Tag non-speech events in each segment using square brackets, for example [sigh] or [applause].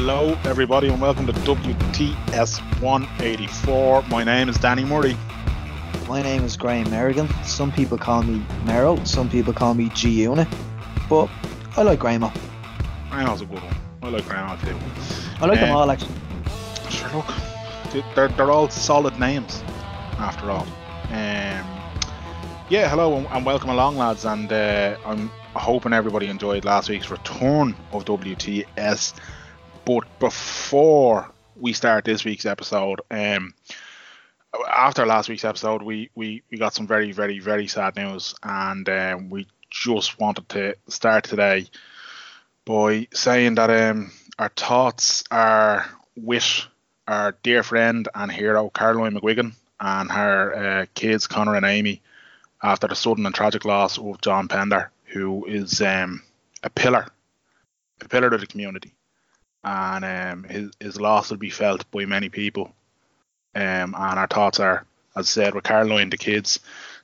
Hello, everybody, and welcome to WTS 184. My name is Danny Murray. My name is Graham Merrigan. Some people call me Merrill, some people call me G Unit, but I like Graham. Graham's a good one. I like Graham too. I like them Um, all actually. Sure, look, they- they're, they're all solid names, after all. Um, yeah, hello and, and welcome along, lads. And uh, I'm hoping everybody enjoyed last week's return of WTS. But before we start this week's episode, um, after last week's episode, we, we, we got some very, very, very sad news, and um, we just wanted to start today by saying that um, our thoughts are with our dear friend and hero Caroline McGuigan and her uh, kids Connor and Amy after the sudden and tragic loss of John Pender, who is um, a pillar, a pillar of the community, and um, his his loss will be felt by many people. Um, and our thoughts are, as I said, with Caroline, the kids,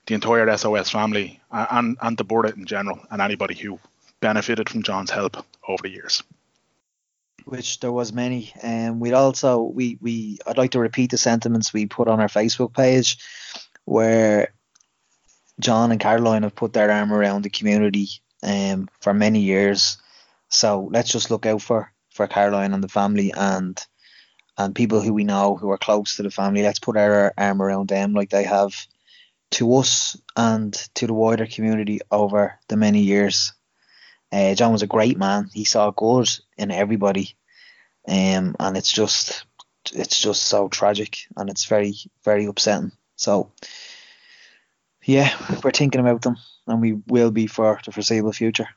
the entire SOS family, and and the board in general, and anybody who benefited from John's help over the years. Which there was many. And we'd also we we I'd like to repeat the sentiments we put on our Facebook page where John and Caroline have put their arm around the community um for many years. So let's just look out for for Caroline and the family and and people who we know who are close to the family. Let's put our arm around them like they have to us and to the wider community over the many years. Uh, John was a great man. He saw good in everybody, um, and it's just it's just so tragic and it's very very upsetting. So yeah, we're thinking about them, and we will be for the foreseeable future.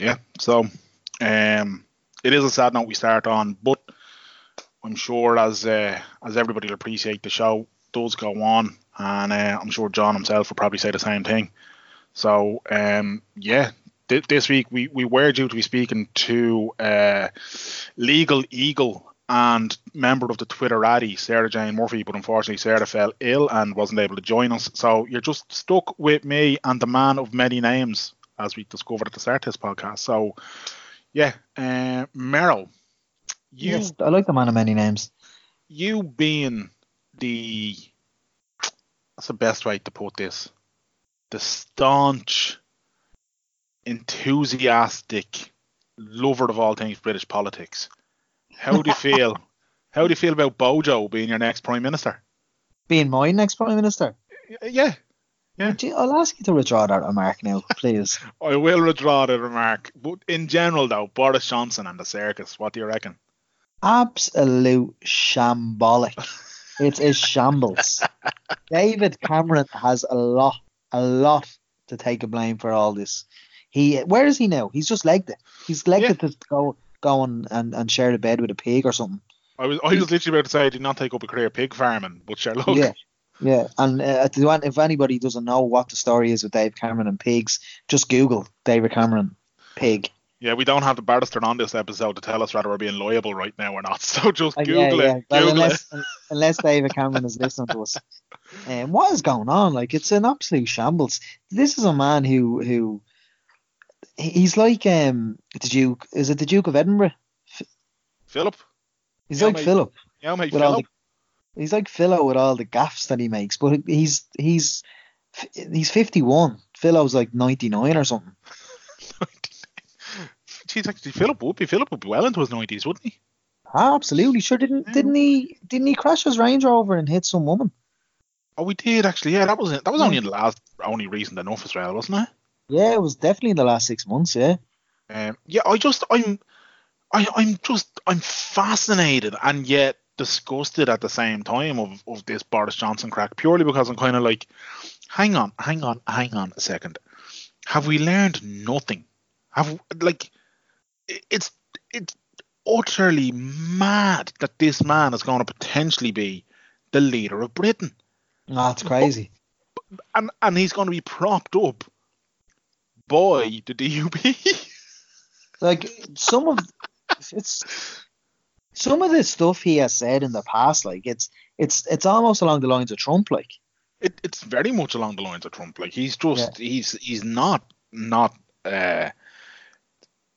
Yeah. So, um, it is a sad note we start on, but I'm sure as uh, as everybody will appreciate, the show does go on, and uh, I'm sure John himself will probably say the same thing. So, um, yeah. thi- This week we, we were due to be speaking to uh, Legal Eagle and member of the Twitterati, Sarah Jane Murphy, but unfortunately Sarah fell ill and wasn't able to join us. So you're just stuck with me and the man of many names, as we discovered at the start of this podcast. So, yeah, uh, Meryl, you yes, I like the man of many names. you being the that's the best way to put this the staunch enthusiastic lover of all things british politics. How do you [laughs] feel? How do you feel about bojo being your next prime minister? Being my next prime minister, yeah Yeah. Gee, I'll ask you to withdraw that remark now, please. [laughs] i will withdraw the remark but in general though boris johnson and the circus what do you reckon Absolute shambolic. It's shambles. [laughs] David Cameron has a lot, a lot to take a blame for all this. He, where is he now? He's just legged it. He's legged Yeah. it to go, go and, and, and share the bed with a pig or something. I was I was literally about to say I did not take up a career pig farming, but sure, look, Yeah, yeah. And uh, if you want- if anybody doesn't know what the story is with Dave Cameron and pigs, just Google David Cameron pig. Yeah, we don't have the barrister on this episode to tell us whether we're being liable right now or not. [laughs] So just Uh, Google yeah, yeah. it. Well, Google unless it. unless David Cameron is listening to us, [laughs] um, what is going on? Like it's an absolute shambles. This is a man who who he's like um the Duke. Is it the Duke of Edinburgh? Philip. He's Yeah, like mate. Philip Yeah, mate, Philip. He's like Philo with all the gaffs that he makes, but he's he's he's fifty one. Philo's like ninety nine or something. [laughs] Jeez, actually, Philip would be Philip would be well into his nineties, wouldn't he? Ah, absolutely. Sure, didn't Yeah. didn't he didn't he crash his Range Rover and hit some woman? Oh, we did actually. Yeah, that was. That was only in the last, only recent enough as well, wasn't it? Yeah, it was definitely in the last six months. Yeah. Um, yeah, I just, I'm, I, I'm just, I'm fascinated and yet disgusted at the same time of, of this Boris Johnson crack, purely because I'm kind of like, hang on, hang on, hang on a second. Have we learned nothing? Have like, it's it's utterly mad that this man is going to potentially be the leader of Britain, That's it's crazy. and and he's going to be propped up by the DUP. [laughs] like some of it's some of the stuff he has said in the past, like it's it's it's almost along the lines of Trump, like it, it's very much along the lines of Trump. Like he's just he's he's not not uh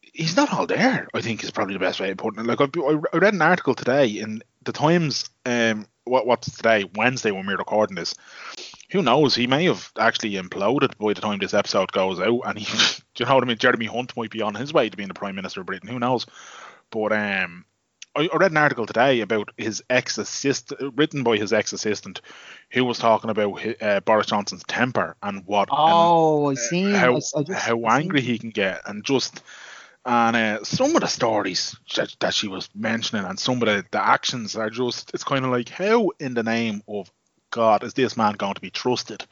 he's not all there. I think is probably the best way of putting it. Like I, I read an article today in the Times. Um, what what's today? Wednesday when we're recording this. Who knows? He may have actually imploded by the time this episode goes out, and he, [laughs] do you know what I mean? Jeremy Hunt might be on his way to being the Prime Minister of Britain. Who knows? But um, I, read an article today about his ex assistant, written by his ex assistant, who was talking about uh, Boris Johnson's temper and what. Oh, and, I seen how I, I just, how angry he can get, and just and uh, some of the stories that, that she was mentioning, and some of the, the actions are just. It's kind of like how in the name of God is this man going to be trusted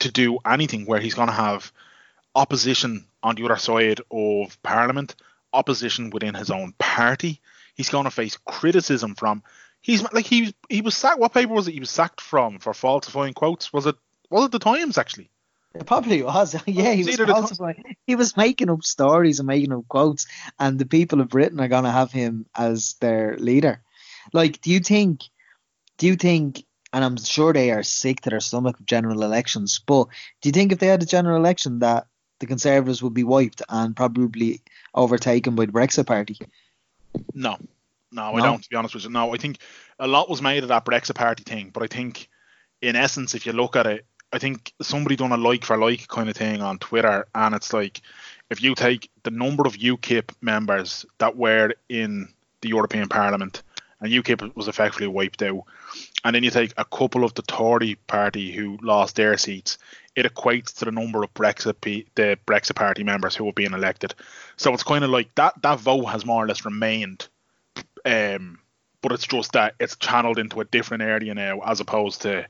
to do anything where he's going to have opposition on the other side of Parliament, opposition within his own party. He's going to face criticism from. He's like he he was sacked. What paper was it? He was sacked from for falsifying quotes. Was it was it the Times actually? It probably was. [laughs] yeah, he was either the ti- falsifying. He was making up stories and making up quotes, and the people of Britain are gonna have him as their leader. Like, do you think? Do you think? And I'm sure they are sick to their stomach of general elections. But do you think if they had a general election that the Conservatives would be wiped and probably overtaken by the Brexit Party? No, no, I don't. To be honest with you, no. I think a lot was made of that Brexit Party thing, but I think, in essence, if you look at it, I think somebody done a like for like kind of thing on Twitter, and it's like if you take the number of UKIP members that were in the European Parliament, and UKIP was effectively wiped out, and then you take a couple of the Tory party who lost their seats, it equates to the number of Brexit the Brexit Party members who were being elected. So it's kind of like that that vote has more or less remained, um, but it's just that it's channeled into a different area now as opposed to,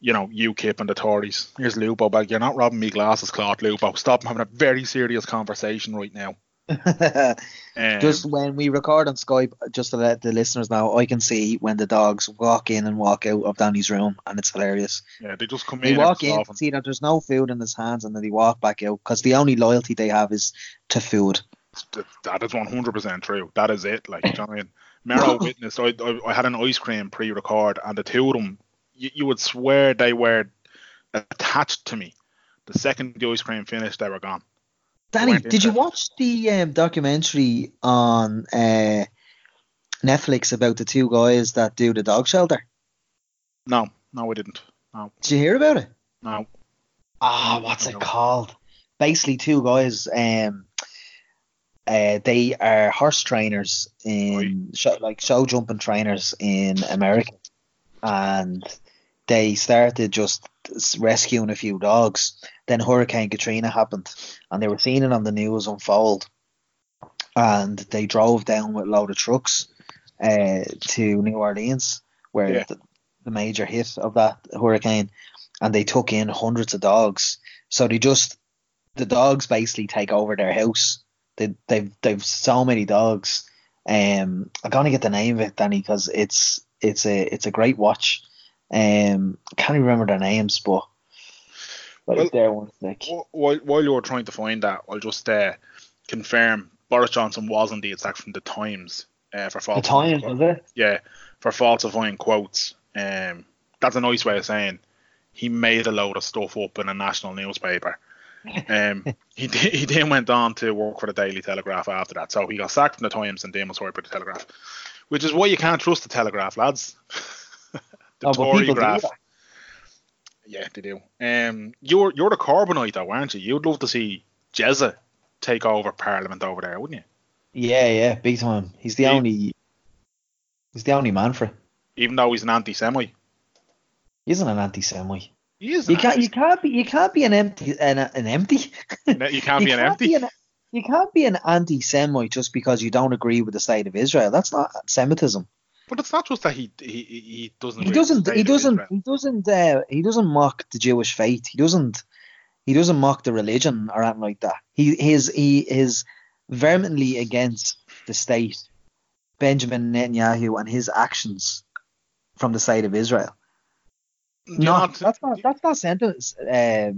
you know, UKIP and the Tories. Here's Lupo back. You're not robbing me glasses, Claude Lupo. Stop having a very serious conversation right now. [laughs] Um, just when we record on Skype, just to let the listeners know, I can see when the dogs walk in and walk out of Danny's room, and it's hilarious. yeah, they just come They in. walk in, often. see that there's no food in his hands, and then they walk back out because the only loyalty they have is to food. That is 100% true. That is it. Like, do you know what I mean? Mero [laughs] witnessed, I, I, I had an ice cream pre record, and the two of them, you, you would swear they were attached to me. The second the ice cream finished, they were gone. Danny, did you watch the um, documentary on uh, Netflix about the two guys that do the dog shelter? No, no, I didn't. No. Did you hear about it? No. Ah, what's it called? Basically, two guys. Um, uh, they are horse trainers in show, like show jumping trainers in America, and they started just rescuing a few dogs. Then Hurricane Katrina happened, and they were seeing it on the news unfold, and they drove down with a load of trucks uh, to New Orleans, where Yeah. the, the major hit of that hurricane, and they took in hundreds of dogs. So they just the dogs basically take over their house. They they've they've so many dogs. Um, I'm gonna get the name of it, Danny, because it's it's a it's a great watch. Um, I can't even remember their names, but Well- there one sec. While, while you were trying to find that, I'll just uh, confirm Boris Johnson was indeed sacked from the Times uh, for The. Times, was it? Yeah, for falsifying quotes. Um, that's a nice way of saying he made a load of stuff up in a national newspaper. [laughs] Um, he he then went on to work for the Daily Telegraph after that. So he got sacked from the Times and then was hired by the Telegraph, which is why you can't trust the Telegraph, lads. [laughs] the Oh, Tory graph. Yeah, they do. Um, you're you're the Corbynite though, aren't you? You'd love to see Jezza take over Parliament over there, wouldn't you? Yeah, yeah, big time. He's the He- only he's the only man for it. Even though he's an anti-Semite, He isn't an anti-Semite. he is. You can't you can't be you can't be an empty an, an empty. anti- You can't be [laughs] an empty. Be an, you can't be an anti-Semite just because you don't agree with the state of Israel. That's not Semitism. But it's not just that he he, he doesn't. He agree with the doesn't. He doesn't. He doesn't. Uh, he doesn't mock the Jewish faith. He doesn't. He doesn't mock the religion or anything like that. He his he is vehemently against the state, Benjamin Netanyahu, and his actions from the side of Israel. Do you No, not- that's not. That's not sentence. Uh,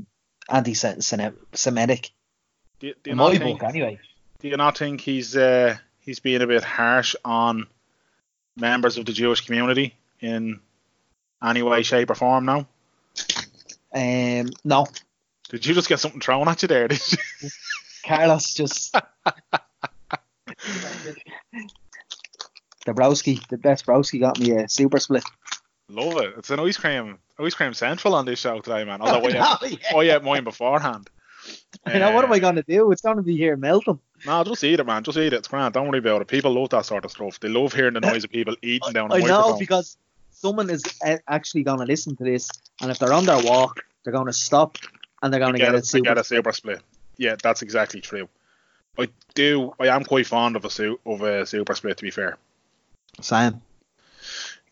anti-Semitic. do you- do In not my think- book, anyway. Do you not think he's uh, he's being a bit harsh on members of the Jewish community in any way, shape, or form? Now, Um, no, did you just get something thrown at you there? Did you? [laughs] Carlos just Dabrowski, the best Browski got me a super split. Love it. It's an ice cream, ice cream central on this show today, man. [laughs] Although know, ate, yeah. I ate mine beforehand. I know, what am Uh, I going to do? It's going to be here melting. No, just eat it, man. Just eat it. It's grand. Don't worry about it. People love that sort of stuff. They love hearing the noise of people eating down a I microphone. I know because someone is actually going to listen to this, and if they're on their walk, they're going to stop and they're going to get, get, a, it super. get a super split. Yeah, that's exactly true. I do. I am quite fond of a su- of a super split. To be fair. Sam.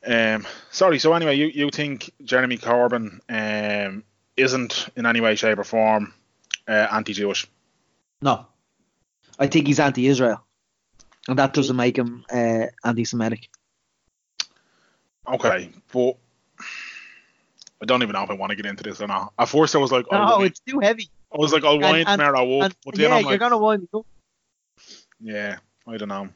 Um. Sorry. So anyway, you you think Jeremy Corbyn um isn't in any way, shape, or form uh, anti-Jewish? No. I think he's anti Israel. And that doesn't make him uh, anti Semitic. Okay, but I don't even know if I want to get into this or not. At first, I was like, "Oh, No, it's too heavy. I was like, I'll wind and- tomorrow up, And, but then yeah, I'm you're going to wind me up. yeah, I don't know.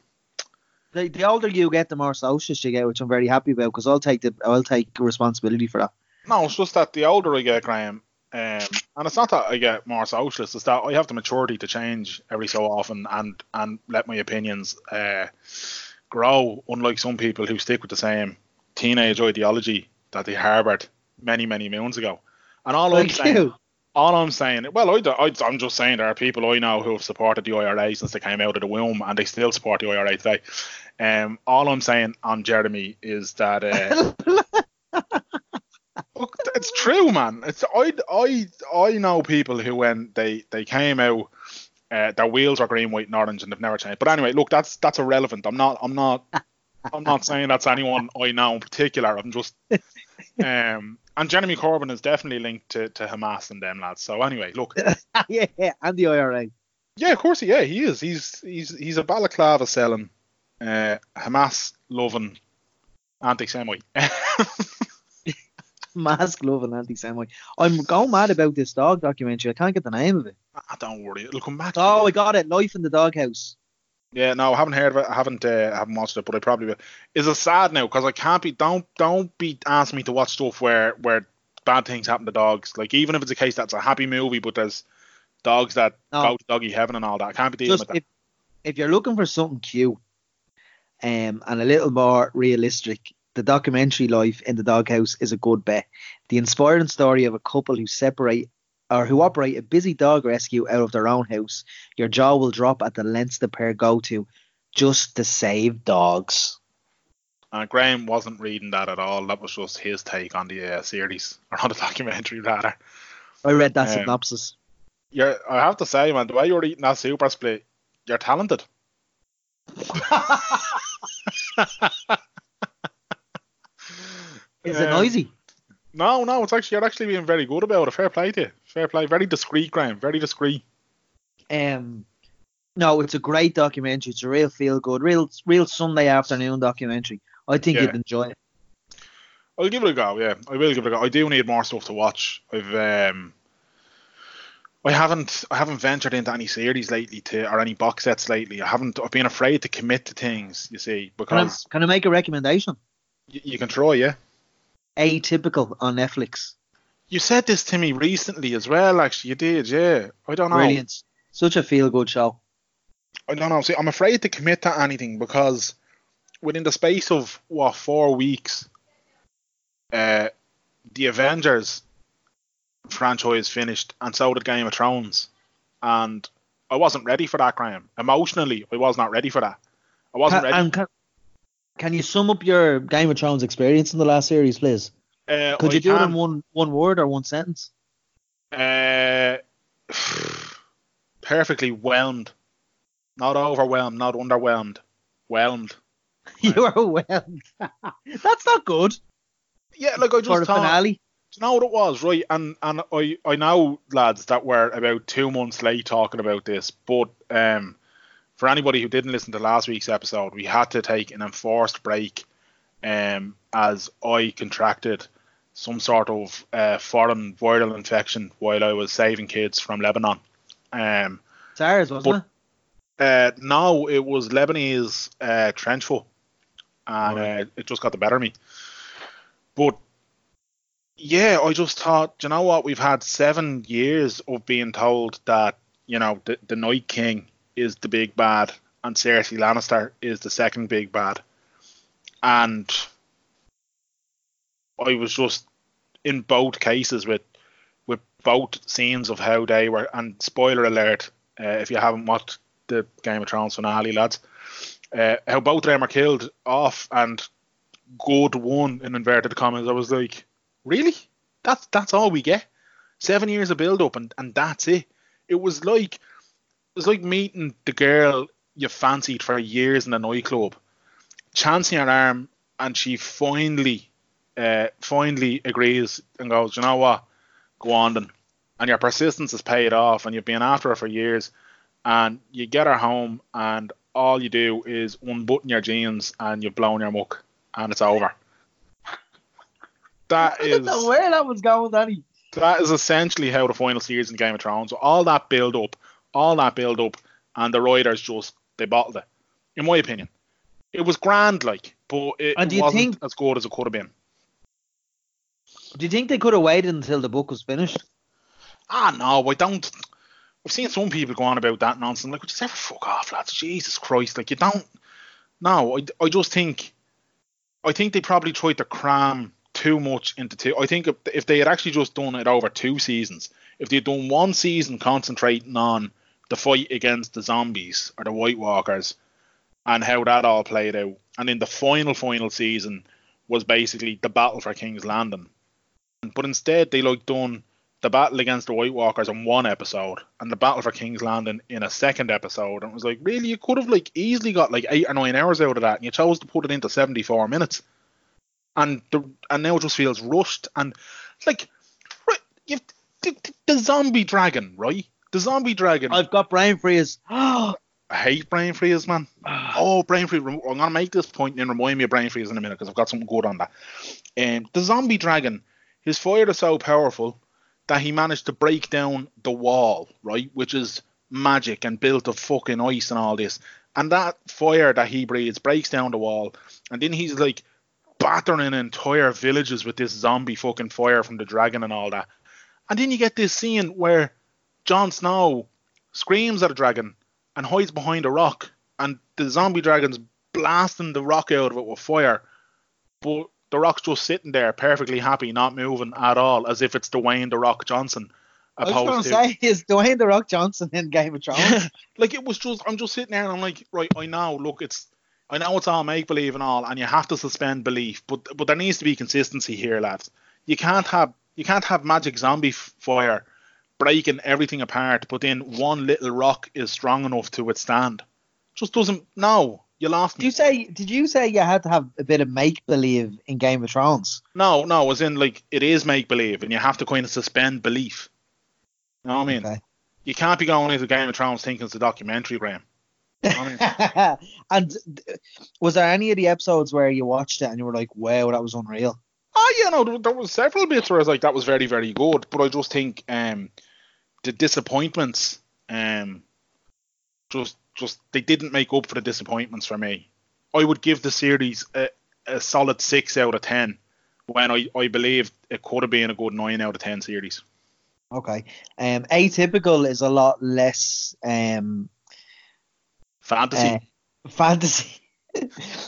The, the older you get, the more socialist you get, which I'm very happy about because I'll take the I'll take responsibility for that. No, it's just that the older I get, Graham, um, and it's not that I get more socialist, it's that I have the maturity to change every so often and and let my opinions uh, grow. Unlike some people who stick with the same teenage ideology that they harboured many many moons ago. And all I'm Like saying, you. all I'm saying, well, I, I, I'm just saying there are people I know who have supported the IRA since they came out of the womb, and they still support the IRA today. Um, all I'm saying on Jeremy is that. Uh, [laughs] it's true, man. It's I I I know people who when they they came out, uh, their wheels are green, white, and orange, and they've never changed. But anyway, look, that's that's irrelevant. I'm not I'm not [laughs] I'm not saying that's anyone I know in particular. I'm just um and Jeremy Corbyn is definitely linked to, to Hamas and them lads. So anyway, look, yeah, [laughs] yeah, and the IRA. yeah, of course, yeah, he is. He's he's he's a balaclava selling, uh, Hamas loving anti-Semite. [laughs] Mask love and anti Semite. I'm going mad about this dog documentary. I can't get the name of it. Ah, Don't worry, it'll come back. Oh, I got it. Life in the Doghouse. Yeah, no, I haven't heard of it. I haven't, uh, I haven't watched it, but I probably will. Is it sad now? Because I can't be. Don't, don't be asking me to watch stuff where, where bad things happen to dogs. Like even if it's a case that's a happy movie, but there's dogs that No. go to doggy heaven and all that. I can't be dealing Just with that. if, if you're looking for something cute um, and a little more realistic, the documentary Life in the Doghouse is a good bet. The inspiring story of a couple who separate or who operate a busy dog rescue out of their own house. Your jaw will drop at the lengths the pair go to just to save dogs. Uh, Graham wasn't reading that at all. That was just his take on the uh, series or on the [laughs] documentary rather. I read that Um, synopsis. You're, I have to say, man, the way you're eating that super split, you're talented. [laughs] [laughs] Is it Um, noisy? No, no, it's actually you're actually being very good about it. Fair play to you. Fair play. Very discreet, Graham. Very discreet. Um, no, it's a great documentary. It's a real feel good, real real Sunday afternoon documentary. I think Yeah. you'd enjoy it. I'll give it a go. Yeah, I will give it a go. I do need more stuff to watch. I've um, I haven't I haven't ventured into any series lately to or any box sets lately. I haven't. I've been afraid to commit to things. You see, Can I, because can I make a recommendation? y- you can try. Yeah. Atypical on Netflix. You said this to me recently as well. Actually, you did. Yeah. I don't know. Brilliant. Such a feel good show. I don't know. See, I'm afraid to commit to anything because within the space of what four weeks, uh, the Avengers franchise finished, and so did Game of Thrones, and I wasn't ready for that, Graham. Emotionally, I was not ready for that. I wasn't ready. can, can you sum up your Game of Thrones experience in the last series, please? Uh, Could I you do it in one one word or one sentence? Uh, [sighs] perfectly whelmed, not overwhelmed, not underwhelmed, whelmed. [laughs] You are whelmed. [laughs] That's not good Yeah, like I just for a thought. finale. Do you know what it was, right? And and I I know lads that were about two months late talking about this, but um, for anybody who didn't listen to last week's episode, we had to take an enforced break, um, as I contracted some sort of uh, foreign viral infection while I was saving kids from Lebanon. Um, SARS, wasn't But- it? uh, no, it was Lebanese uh, trench foot, and Right. uh, it just got the better of me. But yeah, I just thought, you know what? We've had seven years of being told that you know the, the Night King is the big bad, and Cersei Lannister is the second big bad. And I was just in both cases with with both scenes of how they were. And spoiler alert, uh, if you haven't watched the Game of Thrones finale, lads, uh, how both of them are killed off and good one in inverted commas. I was like, really? That's that's all we get. Seven years of build up and, and that's it. It was like was like meeting the girl you fancied for years in a nightclub, chancing her arm, and she finally uh, finally agrees and goes, you know what, go on then. And your persistence has paid off, and you've been after her for years, and you get her home, and all you do is unbutton your jeans, and you've blown your muck, and it's over. That [laughs] I is don't know where that was going, Danny. that is essentially how the final series in Game of Thrones. So all that build up, all that build up, and the Riders just they bottled it. In my opinion, it was grand, like, but it, And do wasn't think- as good as it could have been. Do you think they could have waited until the book was finished? Ah, no, I don't. I've seen some people go on about that nonsense. Like, would you ever fuck off, lads? Jesus Christ! Like, you don't. No, I, I just think. I think they probably tried to cram too much into two. I think if, if they had actually just done it over two seasons, if they'd done one season concentrating on the fight against the zombies or the White Walkers and how that all played out, and in the final final season was basically the battle for King's Landing. But instead, they like done the battle against the White Walkers in one episode and the battle for King's Landing in a second episode. And it was like, really, you could have like easily got like eight or nine hours out of that, and you chose to put it into seventy four minutes. And the and now it just feels rushed and like, right, the, the, the zombie dragon, right? The zombie dragon. I've got brain freeze. [gasps] I hate brain freeze, man. Oh, brain freeze. I'm gonna make this point and remind me of brain freeze in a minute because I've got something good on that. Um, the zombie dragon, his fire is so powerful that he managed to break down the wall, right? Which is magic and built of fucking ice and all this. And that fire that he breathes breaks down the wall, and then he's like battering entire villages with this zombie fucking fire from the dragon and all that. And then you get this scene where Jon Snow screams at a dragon and hides behind a rock, and the zombie dragon's blasting the rock out of it with fire, but the rock's just sitting there perfectly happy, not moving at all, as if it's Dwayne the Rock Johnson. I was going to say, is Dwayne the Rock Johnson in Game of Thrones? [laughs] like it was just I'm just sitting there and I'm like, right, I know, look, it's I know it's all make believe and all, and you have to suspend belief, but but there needs to be consistency here, lads. You can't have you can't have magic zombie f- fire breaking everything apart, but then one little rock is strong enough to withstand. Just doesn't. No, you lost Did you say? Did you say you had to have a bit of make believe in Game of Thrones? No, no, as in like it is make believe, and you have to kind of suspend belief. You know what I mean? Okay. You can't be going into Game of Thrones thinking it's a documentary, Graham. I [laughs] and was there any of the episodes where you watched it and you were like, "Wow, that was unreal"? Oh yeah, no, there, there was several bits where I was like, that was very, very good. But I just think um, the disappointments, um, just, just they didn't make up for the disappointments for me. I would give the series a, a solid six out of ten, when I, I believe it could have been a good nine out of ten series. Okay. Um, atypical is a lot less um Fantasy, uh, [laughs] fantasy.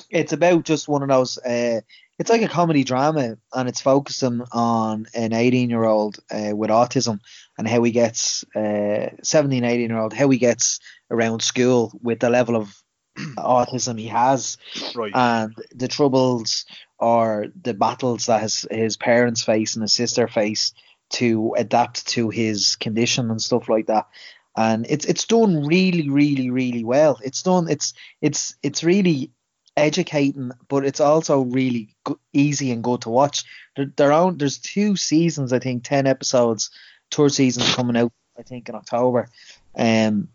it's about just one of those. Uh, it's like a comedy drama, and it's focusing on an 18 year old uh, with autism and how he gets uh, 17, 18 year old how he gets around school with the level of [clears throat] autism he has right? and the troubles or the battles that his his parents face and his sister face to adapt to his condition and stuff like that. And it's it's done really, really, really well. It's done. It's it's it's really educating, but it's also really go- easy and good to watch. There, there are there's two seasons, I think, ten episodes. Third season's coming out, I think, in October. Um,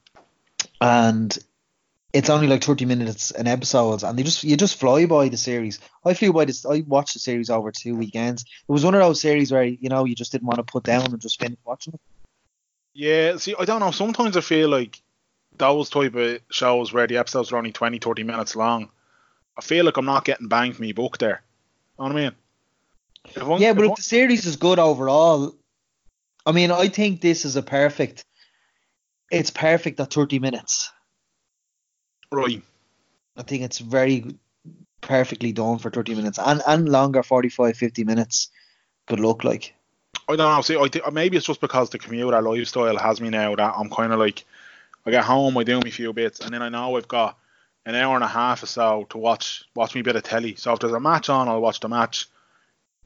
and it's only like 30 minutes an episode and they just you just fly by the series i flew by this i watched the series over two weekends it was one of those series where you know you just didn't want to put down and just finish watching it Yeah, see, I don't know. Sometimes I feel like those type of shows where the episodes are only 20, 30 minutes long, I feel like I'm not getting bang for me buck there. You know what I mean? If I'm- yeah but if if the series is good overall i mean i think this is a perfect it's perfect at 30 minutes Right. I think it's very perfectly done for 30 minutes and, and longer 45 50 minutes good luck like I don't know. See, I think maybe it's just because the commuter lifestyle has me now that I'm kind of like, I get home, I do me few bits, and then I know I've got an hour and a half or so to watch watch me a bit of telly. So if there's a match on, I'll watch the match.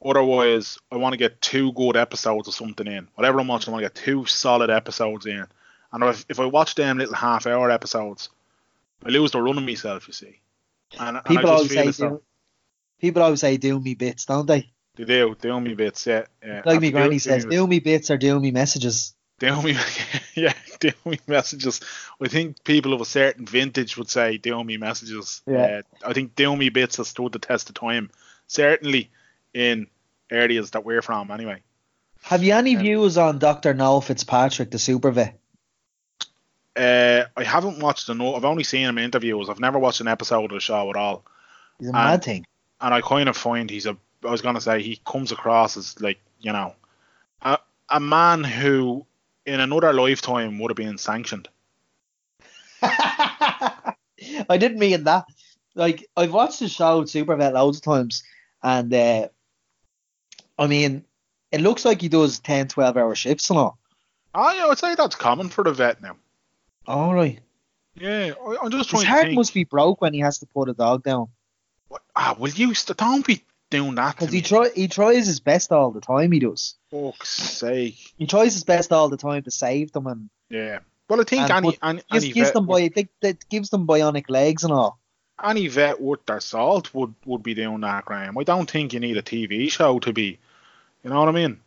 Otherwise, I want to get two good episodes or something in. Whatever I'm watching, I want to get two solid episodes in. And if, if I watch them little half hour episodes, I lose the run of myself, you see. And, people and always say do, people always say do me bits don't they They do, do me bits, yeah. yeah. like me granny do says do me bits or do me messages Do me, [laughs] yeah, do me messages. I think people of a certain vintage would say do me messages. Yeah. Uh, I think do me bits has stood the test of time. Certainly in areas that we're from, anyway. have you any Um, views on Dr. Noel Fitzpatrick the super vet Uh, I haven't watched the. I've only seen him in interviews. I've never watched an episode of the show at all. he's a Um, mad thing and I kind of find he's a. I was gonna say he comes across as like you know, a a man who in another lifetime would have been sanctioned. [laughs] I didn't mean that. Like I've watched the show Supervet loads of times, and uh, I mean, it looks like he does 10, 12 hour shifts and all. Ah, yeah, I'd say that's common for the vet now. All right. Yeah, I, I'm just His trying to heart must be broke when he has to put a dog down What- Ah, will you st- don't be doing that because he try he tries his best all the time. He does. Fuck's sake. He tries his best all the time to save them and Yeah. Well, I think And any any, gives, any gives vet them would- bi- they, gives them bionic legs and all. any vet worth their salt would would be doing that, Graham. I don't think you need a TV show to be. You know what I mean?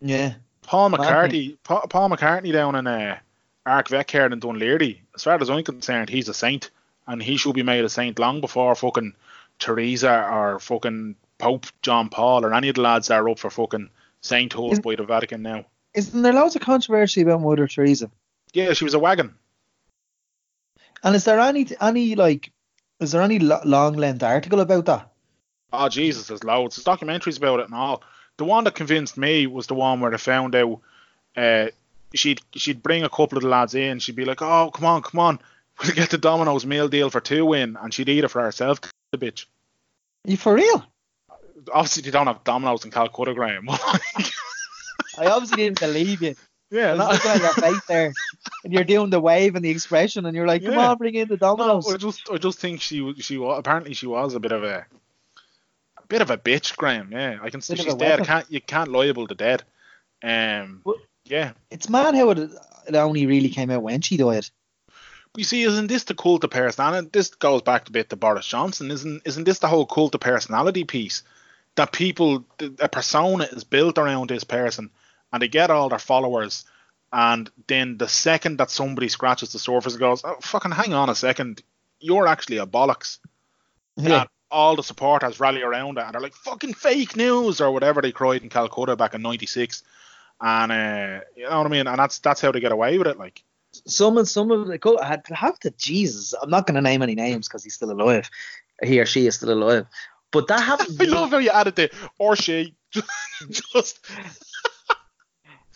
Yeah. Paul McCartney, Pa- Paul McCartney down in uh, Ark Vet Care in Dún Laoghaire. As far as I'm concerned, he's a saint, and he should be made a saint long before fucking Teresa or fucking Pope John Paul or any of the lads that are up for fucking sainthood by the Vatican now. Isn't there loads of controversy about Mother Teresa? Yeah, she was a wagon. And is there any any like is there any lo- long length article about that? Oh Jesus, there's loads. There's documentaries about it and all. The one that convinced me was the one where they found out uh, she'd she'd bring a couple of the lads in. She'd be like, "Oh, come on, come on, we'll get the Domino's meal deal for two in," and she'd eat it for herself. The bitch. you for real? Obviously, they don't have Domino's in Calcutta, Graham. I obviously didn't believe you. yeah, I was no, looking at your face there, and you're doing the wave and the expression, and you're like, "Come Yeah. on, bring in the no, dominoes." I just I just think she was- she wa- apparently she was a bit of a a bit of a bitch, Graham. Yeah, I can see she's dead. Can't you can't liable the dead. Um, Well- yeah. It's mad how it, it only really came out when she died. You see, isn't this the cult of personality? This goes back a bit to Boris Johnson. Isn't isn't this the whole cult of personality piece? That people, a persona is built around this person, and they get all their followers, and then the second that somebody scratches the surface, and goes, "Oh, fucking hang on a second, you're actually a bollocks." Yeah. That all the supporters rally around it, and they're like, "Fucking fake news" or whatever they cried in Calcutta back in '96, and uh, you know what I mean. And that's that's how they get away with it, like. Some of some of the co- had have to Jesus. I'm not going to name any names because he's still alive. He or she is still alive. But that [laughs] happened. I love how you added the or she. [laughs] Just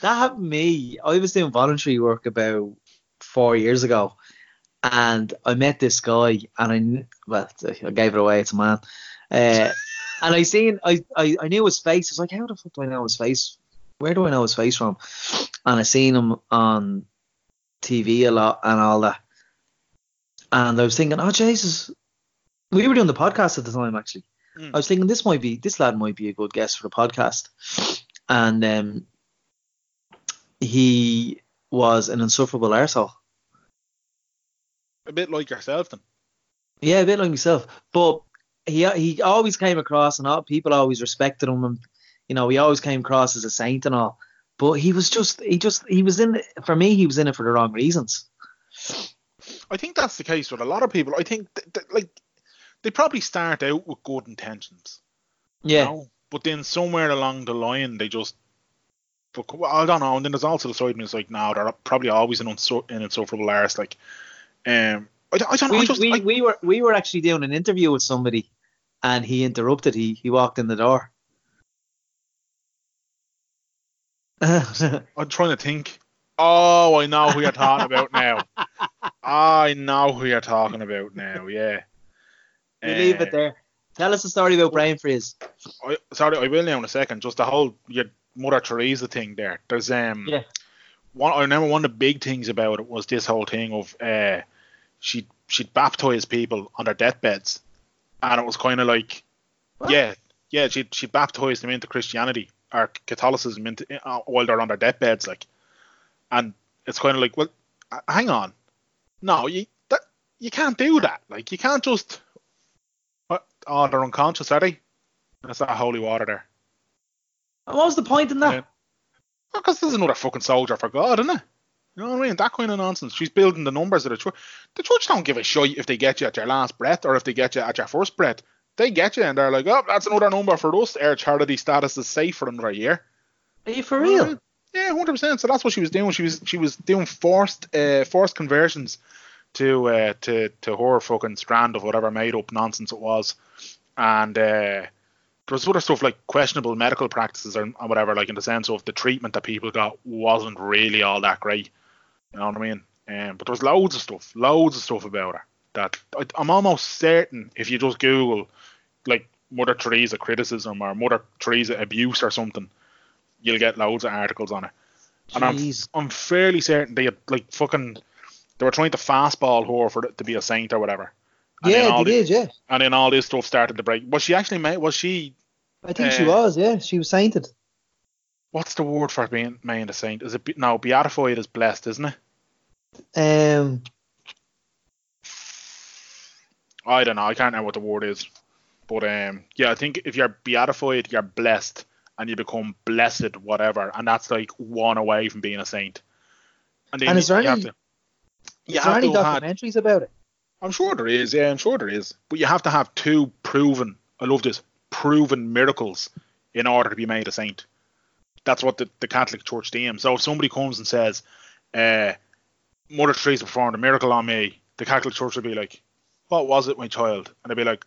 that happened to me. I was doing voluntary work about four years ago, and I met this guy, and I well, I gave it away. It's a man, uh, [laughs] and I seen I, I I knew his face. I was like, how the fuck do I know his face? Where do I know his face from? And I seen him on TV a lot and all that, and I was thinking, oh Jesus, we were doing the podcast at the time actually. Mm. I was thinking this might be this lad might be a good guest for the podcast, and um, he was an insufferable arsehole. a bit like yourself, then. Yeah, a bit like myself, but he he always came across, and all, people always respected him, and you know he always came across as a saint and all. But he was just he just he was in for me. He was in it for the wrong reasons. I think that's the case with a lot of people. I think th- th- like they probably start out with good intentions, you Yeah, know, but then somewhere along the line they just. I don't know. And then there's also the side of me that's like, no, they're probably always an, unsu- an insufferable arse. Like, um, I, don't- I don't know. We, just, we, I, we were we were actually doing an interview with somebody, and he interrupted. He he walked in the door. [laughs] I'm trying to think. Oh, I know who you're talking about now. [laughs] I know who you're talking about now. Yeah. We leave it Uh, there. Tell us a story about brain freeze. I, sorry, I will now in a second. Just the whole your Mother Teresa thing there. There's um. Yeah. One, I remember one of the big things about it was this whole thing of uh, she she'd baptize people on their deathbeds, and it was kind of like, What? yeah, yeah, she she baptized them into Christianity or Catholicism into uh, while they're on their deathbeds, like, and it's kind of like, well, hang on, no, you that you can't do that, like, you can't just, what? Oh, they're unconscious, are they? That's that holy water there. And what was the point in that? Yeah. Because there's another fucking soldier for God, isn't it? You know what I mean? That kind of nonsense. She's building the numbers of the church. The church don't give a shit if they get you at your last breath or if they get you at your first breath. They get you and they're like, oh, that's another number for us. Our charity status is safe for another year. Are you for real? Yeah, hundred percent. So that's what she was doing. She was she was doing forced uh, forced conversions to uh, to to her fucking strand of whatever made up nonsense it was, and uh, there was other stuff like questionable medical practices or, or whatever, like in the sense of the treatment that people got wasn't really all that great. You know what I mean? Um, but there was loads of stuff, loads of stuff about her that I, I'm almost certain if you just Google like Mother Teresa criticism or Mother Teresa abuse or something, you'll get loads of articles on it. And I'm, I'm fairly certain they had like fucking they were trying to fastball her for it to be a saint or whatever. And Yeah, they the- did, yeah. And then all this stuff started to break. Was she actually made? Was she? I think she Uh, was, yeah. She was sainted. What's the word for being made a saint? Is it no beatified is blessed, isn't it? Um, I don't know. I can't know what the word is. But um, yeah, I think if you're beatified, you're blessed, and you become blessed, whatever, and that's like one away from being a saint. then And is there any- to- you is there any to have had- documentaries about it? I'm sure there is. Yeah, I'm sure there is. But you have to have two proven. I love this. Proven miracles in order to be made a saint. That's what the, the Catholic Church deems. So if somebody comes and says, uh, "Mother Teresa performed a miracle on me," the Catholic Church would be like, "What was it, my child?" And they'd be like,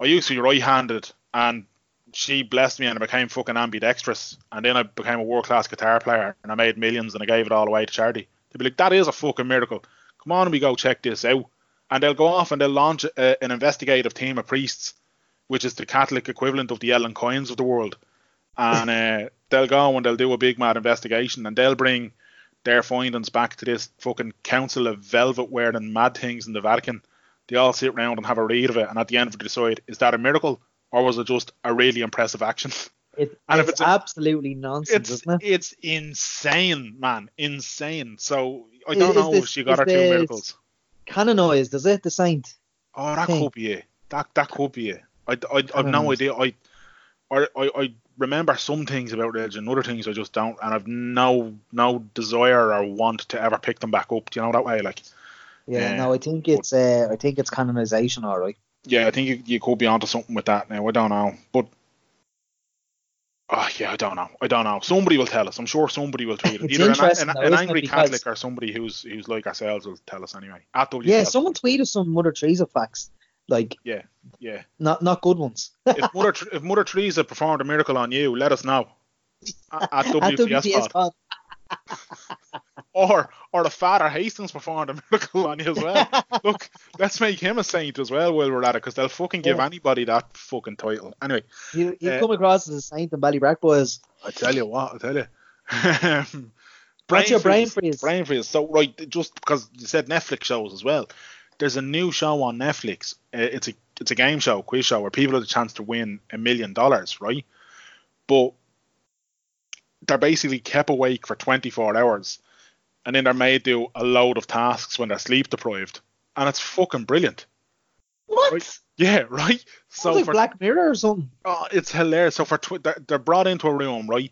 "I used to be right-handed, and she blessed me, and I became fucking ambidextrous, and then I became a world-class guitar player, and I made millions, and I gave it all away to charity." They'll be like, "That is a fucking miracle. Come on, we go check this out." and they'll go off and they'll launch a, an investigative team of priests, which is the Catholic equivalent of the Ellen Coynes of the world. And [laughs] uh, they'll go and they'll do a big mad investigation and they'll bring their findings back to this fucking council of velvet wearing mad things in the Vatican. They all sit around and have a read of it, and at the end of it, decide is that a miracle or was it just a really impressive action? [laughs] it it's, it's absolutely nonsense, it's isn't it? it's insane, man, insane. So I don't is know this- if she got her two miracles. Canonized, is it? The saint. Oh, that thing. could be it. That that could be it. I, I, I've no idea. I, I I remember some things about religion, other things I just don't, and I've no no desire or want to ever pick them back up. Do you know that way? Like, Yeah, Yeah, no, I think it's uh, I think it's canonization, all right. yeah, I think you, you could be onto something with that now. I don't know, but. Oh yeah, I don't know. I don't know. Somebody will tell us. I'm sure somebody will tweet it. Either an, an, though, an angry Catholic or somebody who's who's like ourselves will tell us anyway. At. Yeah, someone tweeted some Mother Teresa facts, like yeah, yeah. not not good ones. [laughs] if Mother if Mother Teresa performed a miracle on you, let us know. [laughs] At, at At WTS WTS pod. [laughs] Or or the Father Hastings performed a [laughs] miracle on you as well. [laughs] Look, let's make him a saint as well while we're at it, because they'll fucking give Yeah. anybody that fucking title. Anyway, You you Uh, come across as a saint in Ballybrack boys. I tell you what, I tell you. [laughs] What's your brain freeze? Brain freeze. So right, just because you said Netflix shows as well. There's a new show on Netflix. Uh, it's a it's a game show, quiz show, where people have the chance to win a million dollars, right? But they're basically kept awake for 24 hours, and then they're made do a load of tasks when they're sleep deprived, and it's fucking brilliant. What? Right. Yeah, [laughs] right. So like for Black Mirror or something. Oh, it's hilarious. So for tw- they're, they're brought into a room, right?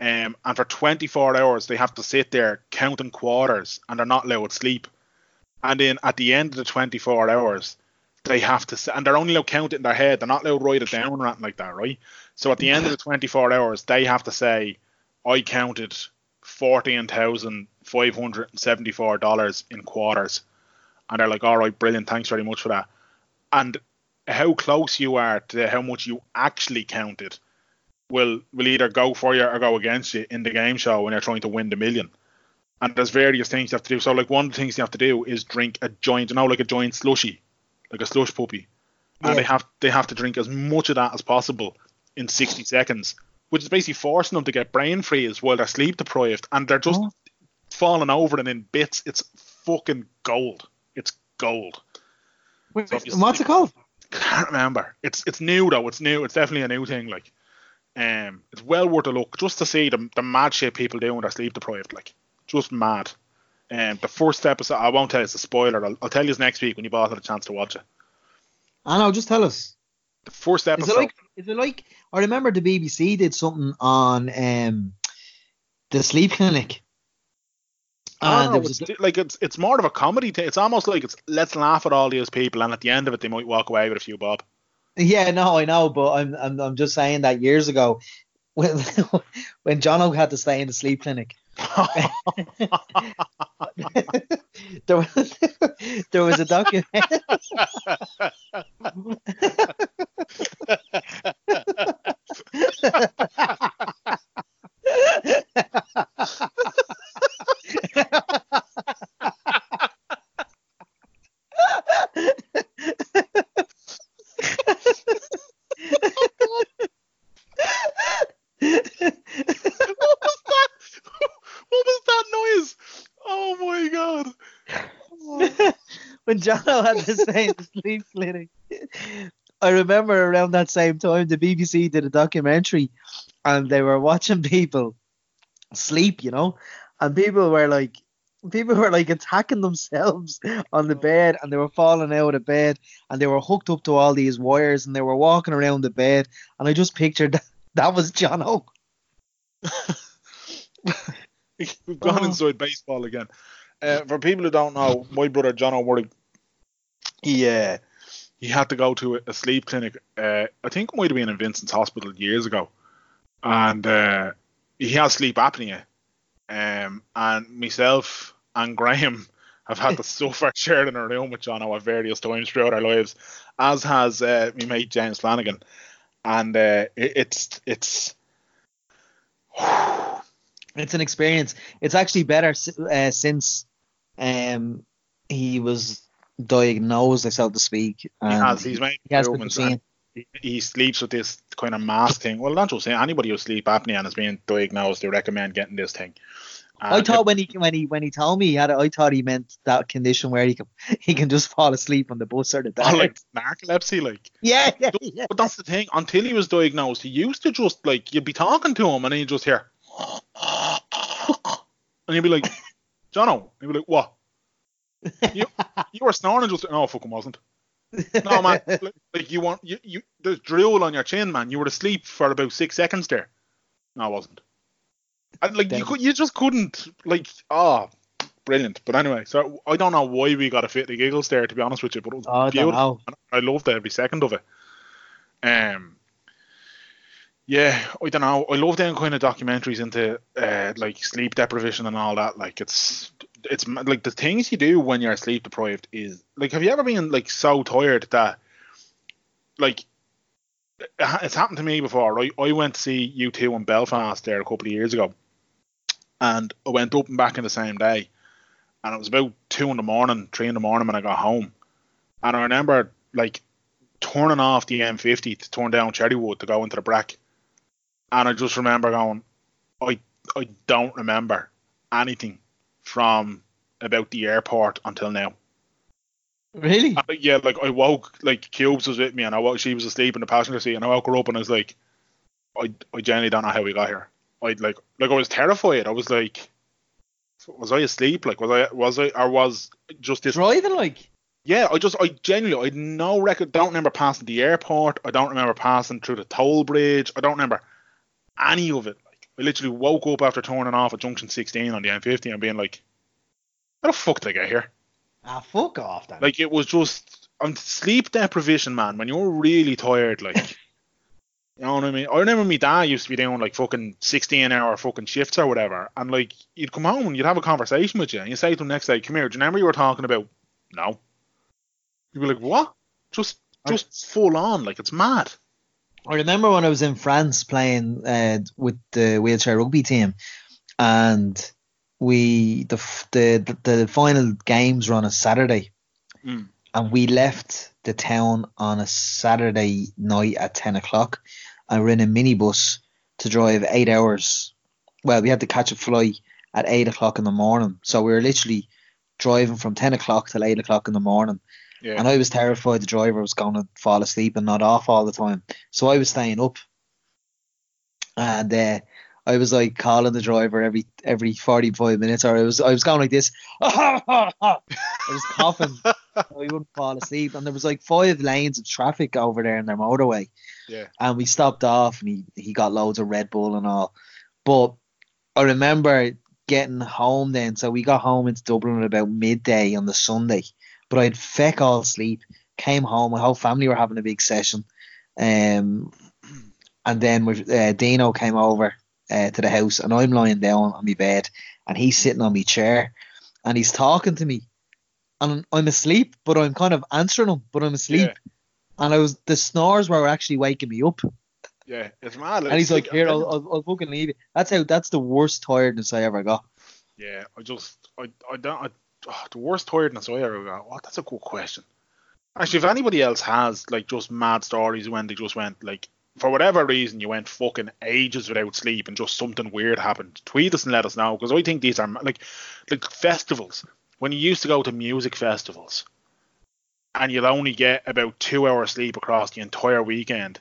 Um, and for 24 hours they have to sit there counting quarters, and they're not allowed to sleep. And then at the end of the 24 hours, they have to, s- and they're only allowed to count it in their head. They're not allowed to write it down or anything like that, right? So at the end of the [laughs] 24 hours, they have to say, "I counted fourteen thousand five hundred and seventy-four dollars in quarters," and they're like, "All right, brilliant, thanks very much for that." And how close you are to how much you actually counted will will either go for you or go against you in the game show when you're trying to win the million. And there's various things you have to do. So like one of the things you have to do is drink a joint, you know, like a joint slushy, like a slush puppy. And they have they have to drink as much of that as possible in 60 seconds, which is basically forcing them to get brain freeze while they're sleep deprived, and they're just Oh. falling over and in bits. It's fucking gold. It's gold. Wait, So what's it called? Can't remember. It's it's new though. It's new. It's definitely a new thing. Like, um, it's well worth a look just to see the the mad shit people do when they're sleep deprived. Like, just mad. Um, the first episode, I won't tell you it's a spoiler. I'll, I'll tell you next week when you both have a chance to watch it. I know. Just tell us. The first Is episode. it like? Is it like? I remember the BBC did something on um the sleep clinic. I And know, was it's, a, like it's it's more of a comedy thing. It's almost like it's let's laugh at all these people, and at the end of it, they might walk away with a few bob. yeah, no, I know, but I'm I'm I'm just saying that years ago, [laughs] when when John had to stay in the sleep clinic, [laughs] there was there was a document. [laughs] [laughs] what was that? What was that noise? Oh my god! when Jono had to stay in the [laughs] sleep clinic. I remember around that same time the BBC did a documentary and they were watching people sleep, you know, and people were like people were like attacking themselves on the bed and they were falling out of bed and they were hooked up to all these wires and they were walking around the bed and I just pictured that, that was Jono. [laughs] We've gone Oh. inside baseball again. Uh, for people who don't know, my brother John O'Murray, he uh, he had to go to a, sleep clinic. Uh, I think it might have been in Vincent's Hospital years ago, and uh, he has sleep apnea. Um, and myself and Graham [laughs] have had to [laughs] suffer sharing in a room with John at various times throughout our lives, as has uh, my mate James Flanagan. And uh, it, it's it's [sighs] It's an experience. It's actually better uh, since um he was diagnosed, so to speak. he has he's made he has been seen. he, sleeps with this kind of mask thing. Well, not just anybody who sleep apnea and is being diagnosed, they recommend getting this thing. I And thought when he when he when he told me he had it, I thought he meant that condition where he can [laughs] he can just fall asleep on the bus or the oh, it- dart. like narcolepsy, like. yeah, yeah, yeah. But that's the thing. Until he was diagnosed, he used to just like you'd be talking to him and then you just hear, [laughs] and you'd be like, [laughs] Jono, he'd be like, what? You you were snoring just no, fucking wasn't. No man, [laughs] like, you want you you there's drool on your chin, man. You were asleep for about six seconds there. No, I wasn't. And like you could you just couldn't like ah brilliant. But anyway, so I don't know why we got a fit the giggles there to be honest with you, but it was Oh, I beautiful. know. I loved every second of it. Um, yeah, I don't know. I love them kind of documentaries into uh, like sleep deprivation and all that. Like it's it's like the things you do when you're sleep deprived is like. Have you ever been like so tired that like it's happened to me before? Right, I went to see U2 in Belfast there a couple of years ago, and I went up and back in the same day, and it was about two in the morning, three in the morning when I got home, and I remember like turning off the M50 to turn down Cherrywood to go into the Brack. And I just remember going, I I don't remember anything from about the airport until now. Really? Uh, yeah, like I woke, like Cubes was with me, and I woke, she was asleep in the passenger seat, and I woke her up, and I was like, I I genuinely don't know how we got here. I like like I was terrified. I was like, was I asleep? Like was I was I or was just this Driving like yeah, I just I genuinely I no record. Don't remember passing the airport. I don't remember passing through the toll bridge. I don't remember any of it. I literally woke up after turning off at junction 16 on the M50 and being like, "How the fuck did I get here?" ah fuck off then. Like it was just on sleep deprivation, man. When you're really tired, like [laughs] you know what I mean. I remember my dad used to be doing like fucking 16 hour fucking shifts or whatever, and like you'd come home and you'd have a conversation with you, and you say to him next day, "Come here, do you remember you were talking about?" No. You'd be like, "What?" Just just full on, like it's mad. I remember when I was in France playing uh, with the wheelchair rugby team, and we the the the, the final games were on a Saturday, Mm. and we left the town on a Saturday night at ten o'clock, and we're in a minibus to drive eight hours. Well, we had to catch a flight at eight o'clock in the morning, so we were literally driving from ten o'clock till eight o'clock in the morning. Yeah. And I was terrified the driver was going to fall asleep and not off all the time. So I was staying up. And uh, I was like calling the driver every every 45 minutes, or I was I was going like this. [laughs] I was coughing [laughs] so he wouldn't fall asleep. And there was like five lanes of traffic over there in their motorway. Yeah. And we stopped off and he, he got loads of Red Bull and all. But I remember getting home then. So we got home into Dublin at about midday on the Sunday. But I had feck all sleep. Came home. My whole family were having a big session. Um, and then uh, Dino came over uh, to the house, and I'm lying down on my bed, and he's sitting on my chair, and he's talking to me, and I'm asleep, but I'm kind of answering him, but I'm asleep, and I was the snores were actually waking me up, Yeah. It's mad. and he's like, "Here, I'll, I'll, I'll fucking leave you." That's how. That's the worst tiredness I ever got. Yeah, I just, I, I don't, I, oh, the worst tiredness I ever got. What? That's a good question. Actually, if anybody else has like just mad stories when they just went like, for whatever reason, you went fucking ages without sleep and just something weird happened, tweet us and let us know because I think these are like, like festivals. When you used to go to music festivals, and you'll only get about two hours sleep across the entire weekend,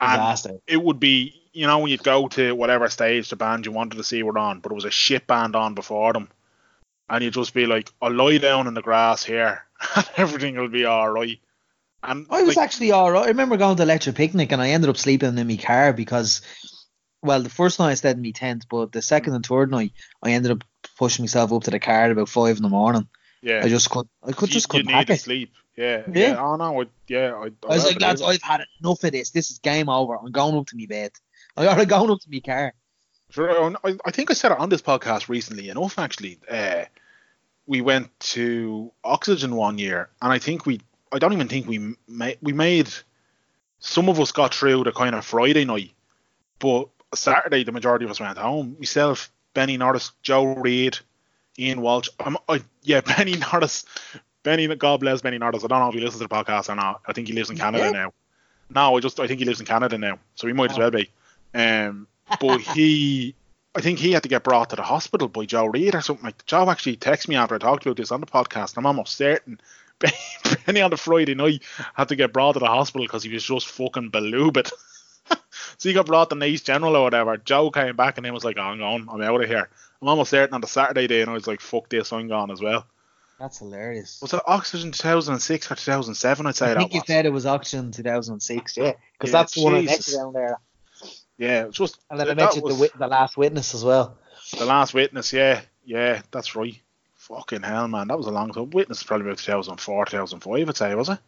and it would be you know when you'd go to whatever stage the band you wanted to see were on, but it was a shit band on before them, and you'd just be like, "I'll lie down in the grass here, [laughs] and everything will be all right." And I was like, actually all right. I remember going to Electric Picnic and I ended up sleeping in my car because, well, the first night I stayed in my tent, but the second and third night I ended up pushing myself up to the car at about five in the morning. yeah, I just could, I could you, just couldn't hack needed it. sleep. Yeah, Yeah. yeah. Oh no, I, yeah. I, I was like, lads. I've had enough of this. This is game over. I'm going up to my bed. I [laughs] got going up to my car. Sure, I, I think I said it on this podcast recently enough. Actually, uh, we went to Oxegen one year, and I think we, I don't even think we made, we made. Some of us got through the kind of Friday night, but Saturday the majority of us went home. Myself, Benny Norris, Joe Reed, Ian Walsh. Um, I, yeah, [laughs] Benny Norris. Benny, God bless Benny Norris. I don't know if he listens to the podcast or not. I think he lives in Canada Yeah. now. No, I just I think he lives in Canada now, so he might as Oh. well be. Um, but he, I think he had to get brought to the hospital by Joe Reed or something like. Joe actually texted me after I talked about this on the podcast. I'm almost certain [laughs] Benny on the Friday night had to get brought to the hospital because he was just fucking belubed. [laughs] so he got brought to Naas General or whatever. Joe came back and then was like, oh, "I'm going. I'm out of here." I'm almost certain on the Saturday day, and I was like, "Fuck this, I'm gone as well." That's hilarious. Was it Oxegen 2006 or 2007? I'd say I think you was. said it was Oxegen 2006, yeah, because Yeah, that's the one I met Jesus. down there. Yeah, it was just And then I met the, the Last Witness as well. The Last Witness, yeah, yeah, that's right. Fucking hell, man, that was a long time. Witness probably about 2004, 2005, I'd say, was it?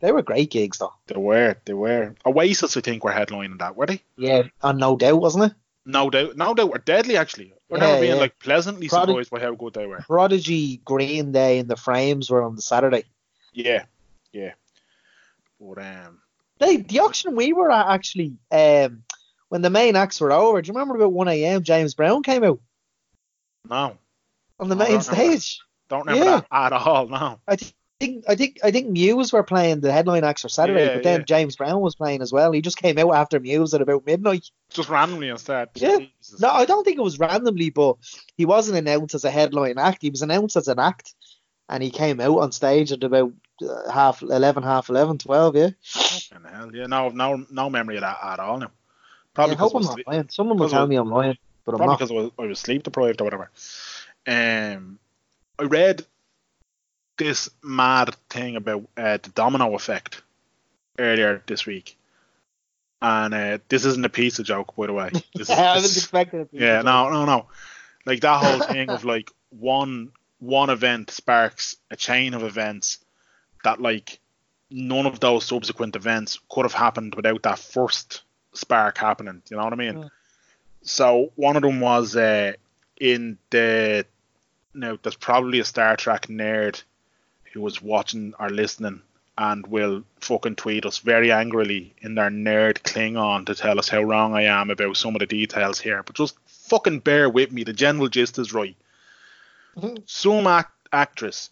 They were great gigs, though. They were, they were. Oasis, I think, were headlining that, were they? Yeah, and no doubt, wasn't it? No doubt, no doubt, were deadly actually. We're Yeah, never being yeah. like pleasantly surprised by how good they were. Prodigy, Green Day, and the Frames were on the Saturday. Yeah, yeah. But um, They, the auction we were at actually, um, when the main acts were over. Do you remember about 1 a.m. James Brown came out no, on the No, main don't stage? don't remember Yeah. that at all. No. I think I think I think Muse were playing the headline acts for Saturday, Yeah, but then yeah. James Brown was playing as well. He just came out after Muse at about midnight. Just randomly instead. Yeah. Jesus. No, I don't think it was randomly, but he wasn't announced as a headline act. He was announced as an act, and he came out on stage at about uh, half eleven, half eleven, twelve. Yeah. Fucking hell, yeah. No, no, no memory of that at all now. Yeah Probably I hope I'm not lying. Someone will tell me I'm lying, but I'm probably not. because I was, I was sleep deprived or whatever. Um, I read this mad thing about uh, the domino effect earlier this week, and uh, this isn't a pizza joke, by the way. [laughs] This is- I this was is- expecting it. to be yeah, joke. no, no, no. Like that whole thing of like one one event sparks a chain of events that like none of those subsequent events could have happened without that first spark happening. You know what I mean? Mm. So one of them was uh, in the now there's probably a Star Trek nerd who was watching or listening and will fucking tweet us very angrily in their nerd Klingon to tell us how wrong I am about some of the details here. But just fucking bear with me. The general gist is right. [laughs] some act- actress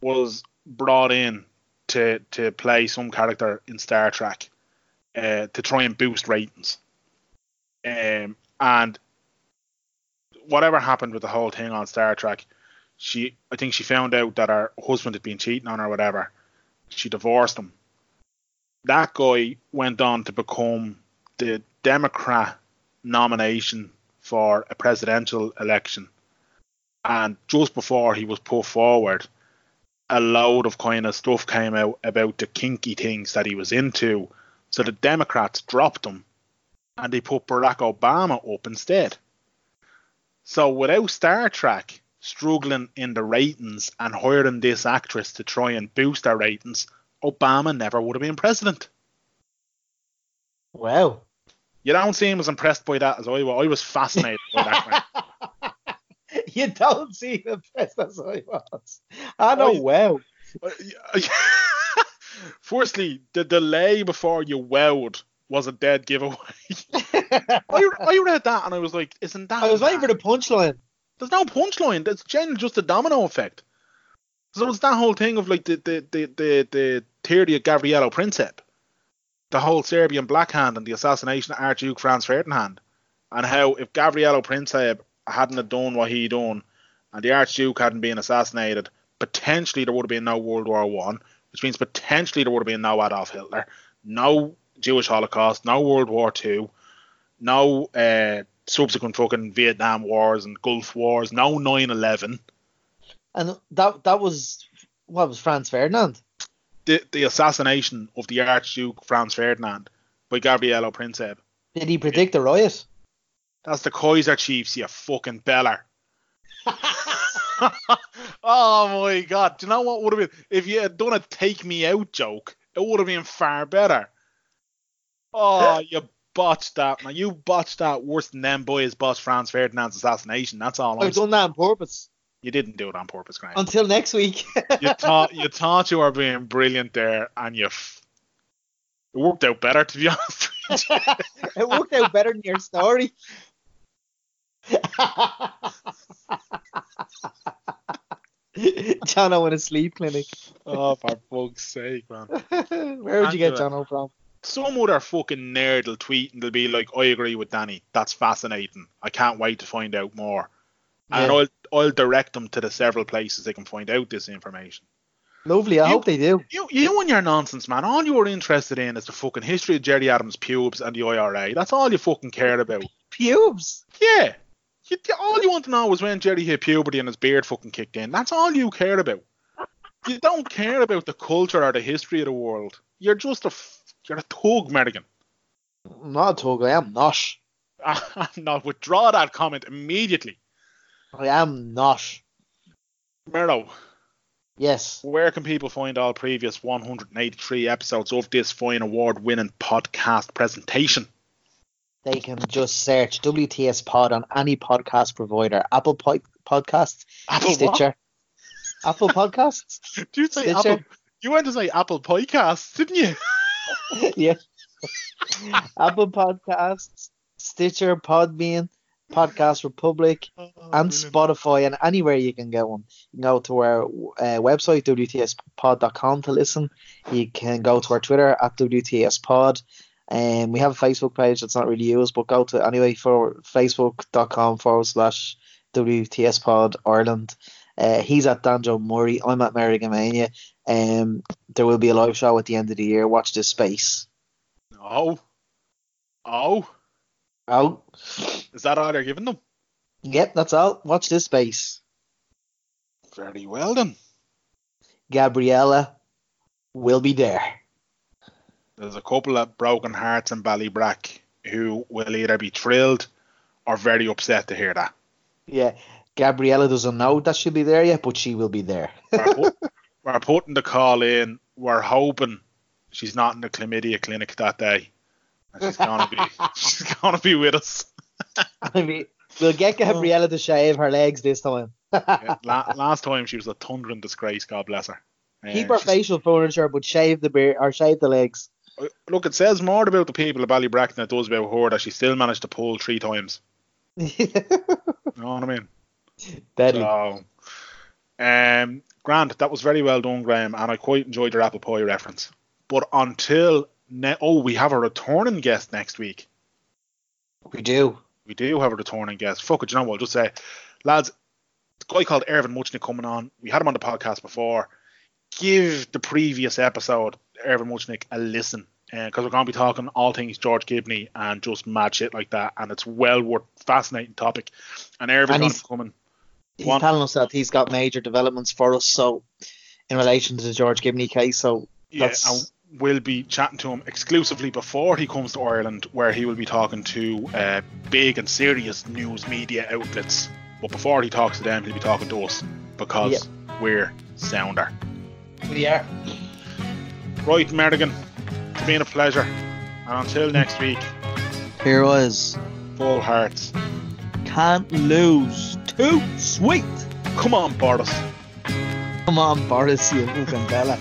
was brought in to to play some character in Star Trek uh, to try and boost ratings. Um, and whatever happened with the whole thing on Star Trek, she I think she found out that her husband had been cheating on her or whatever. She divorced him. That guy went on to become the Democrat nomination for a presidential election. And just before he was put forward, a load of kind of stuff came out about the kinky things that he was into. So the Democrats dropped him and they put Barack Obama up instead. So without Star Trek struggling in the ratings and hiring this actress to try and boost their ratings, Obama never would have been president. Wow. You don't seem as impressed by that as I was. I was fascinated by that. One. [laughs] You don't seem impressed as I was. I know. I- wow. [laughs] Firstly, the delay before you wowed was a dead giveaway. [laughs] I, I read that and I was like, isn't that? I was waiting for the punchline. There's no punchline. That's generally just a domino effect. So it's that whole thing of like the the the the, the theory of Gavrilo Princip, the whole Serbian Black Hand and the assassination of Archduke Franz Ferdinand, and how if Gavrilo Princip hadn't have done what he done, and the Archduke hadn't been assassinated, potentially there would have been no World War One, which means potentially there would have been no Adolf Hitler, no Jewish Holocaust, no World War Two, no uh, subsequent fucking Vietnam Wars and Gulf Wars, no 9/11. And that that was what was Franz Ferdinand. The, the assassination of the Archduke Franz Ferdinand by Gavrilo Princip. Did he predict the riot? That's the Kaiser Chiefs, you fucking beller. [laughs] oh my god. Do you know what would have been if you had done a take me out joke, it would have been far better. Oh, you botched that, man. You botched that worse than them boys botched Franz Ferdinand's assassination. That's all I've done that on purpose. You didn't do it on purpose, Graham. Until next week. [laughs] you thought you thought you were being brilliant there, and you f- it worked out better to be honest. [laughs] it worked out better than your story. Jono in a sleep clinic. oh, for fuck's sake, man! [laughs] Where would you get. Jono from? Some other fucking nerd will tweet and they'll be like, "I agree with Danny. That's fascinating. I can't wait to find out more." And I'll I'll direct them to the several places they can find out this information. Lovely. I You- hope they do. You you and your nonsense, man. All you're interested in is the fucking history of Gerry Adams' pubes and the IRA. That's all you fucking care about. Pubes. Yeah. You, all you want to know was when Gerry hit puberty and his beard fucking kicked in. That's all you care about. You don't care about the culture or the history of the world. You're just a you're a thug, American. I'm not a tug. I am not. [laughs] now withdraw that comment immediately. I am not. Merlo, Yes. where can people find all previous 183 episodes of this fine award-winning podcast presentation? They can just search WTS Pod on any podcast provider. Apple po- Podcasts, Apple what? Stitcher. Apple Podcasts? [laughs] Did you say Stitcher. Apple? You went to say Apple Podcasts, didn't you? [laughs] yeah. [laughs] Apple Podcasts, Stitcher, Podbean, Podcast Republic, Oh, and Spotify, and anywhere you can get one. You can go to our uh, website, WTSpod.com, to listen. You can go to our Twitter at WTSPod. And we have a Facebook page that's not really used, but go to anyway for facebook.com forward slash WTSPod Ireland. Uh, he's at Danjo Murray. I'm at Merrigamania. Um, there will be a live show at the end of the year. Watch this space. Oh. Oh. Oh, Is that all they're giving them? yep, that's all. Watch this space. Very well then. Gabriella will be there. There's a couple of broken hearts in Ballybrack who will either be thrilled or very upset to hear that. Yeah, Gabriella doesn't know that she'll be there yet, but she will be there. We're, put, [laughs] we're putting the call in. We're hoping she's not in the chlamydia clinic that day. And she's gonna be [laughs] she's gonna be with us. [laughs] I mean, we'll get Gabriella to shave her legs this time. Yeah, la- last time she was a thundering disgrace, God bless her. Uh, Keep her facial furniture, but shave the beard or shave the legs. Look, it says more about the people of Ballybrack than it does about her that she still managed to pull three times. [laughs] You know what I mean? Deadly. So, Um, Grant, that was very well done, Graham, and I quite enjoyed your apple pie reference. But until ne- oh, we have a returning guest next week. We do. We do have a returning guest. Fuck it, you know what? I'll just say, lads, a guy called Irvin Muchnick coming on. We had him on the podcast before. Give the previous episode, Irvin Muchnick, a listen. Because uh, we're going to be talking all things George Gibney and just mad shit like that. And it's well worth fascinating topic. And Irvin's going to be coming. He's One. telling us that he's got major developments for us. So, in relation to the George Gibney case, so yeah, we'll be chatting to him exclusively before he comes to Ireland, where he will be talking to uh, big and serious news media outlets. But before he talks to them, he'll be talking to us because yeah. we're sounder. We are. Right, Merrigan, it's been a pleasure. And until next week, here was Full Hearts. Can't lose. Too sweet. Come on, Boris. Come on, Boris, you fucking bella.